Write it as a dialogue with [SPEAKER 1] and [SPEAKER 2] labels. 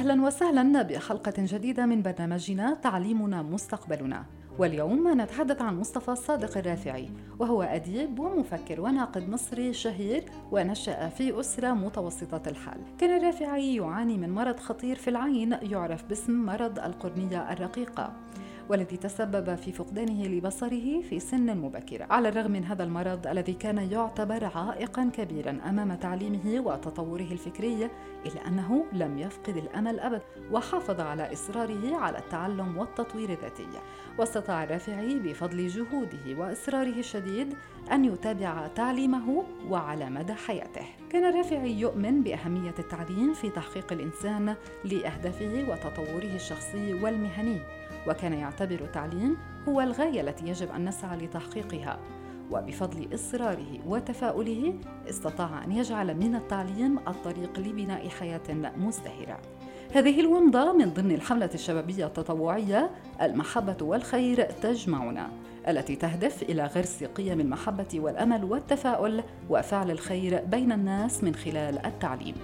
[SPEAKER 1] أهلا وسهلا بحلقه جديدة من برنامجنا تعليمنا مستقبلنا. واليوم نتحدث عن مصطفى صادق الرافعي وهو أديب ومفكر وناقد مصري شهير ونشأ في أسرة متوسطة الحال. كان الرافعي يعاني من مرض خطير في العين يعرف باسم مرض القرنية الرقيقة. والذي تسبب في فقدانه لبصره في سن مبكرة على الرغم من هذا المرض الذي كان يعتبر عائقا كبيرا أمام تعليمه وتطوره الفكري إلا أنه لم يفقد الأمل أبدا وحافظ على إصراره على التعلم والتطوير الذاتي. واستطاع الرافعي بفضل جهوده وإصراره الشديد أن يتابع تعليمه وعلى مدى حياته. كان الرافعي يؤمن بأهمية التعليم في تحقيق الإنسان لأهدافه وتطوره الشخصي والمهني. وكان يعتبر التعليم هو الغاية التي يجب أن نسعى لتحقيقها وبفضل إصراره وتفاؤله استطاع أن يجعل من التعليم الطريق لبناء حياة مزدهره هذه الومضة من ضمن الحملة الشبابية التطوعية المحبة والخير تجمعنا التي تهدف إلى غرس قيم المحبة والأمل والتفاؤل وفعل الخير بين الناس من خلال التعليم.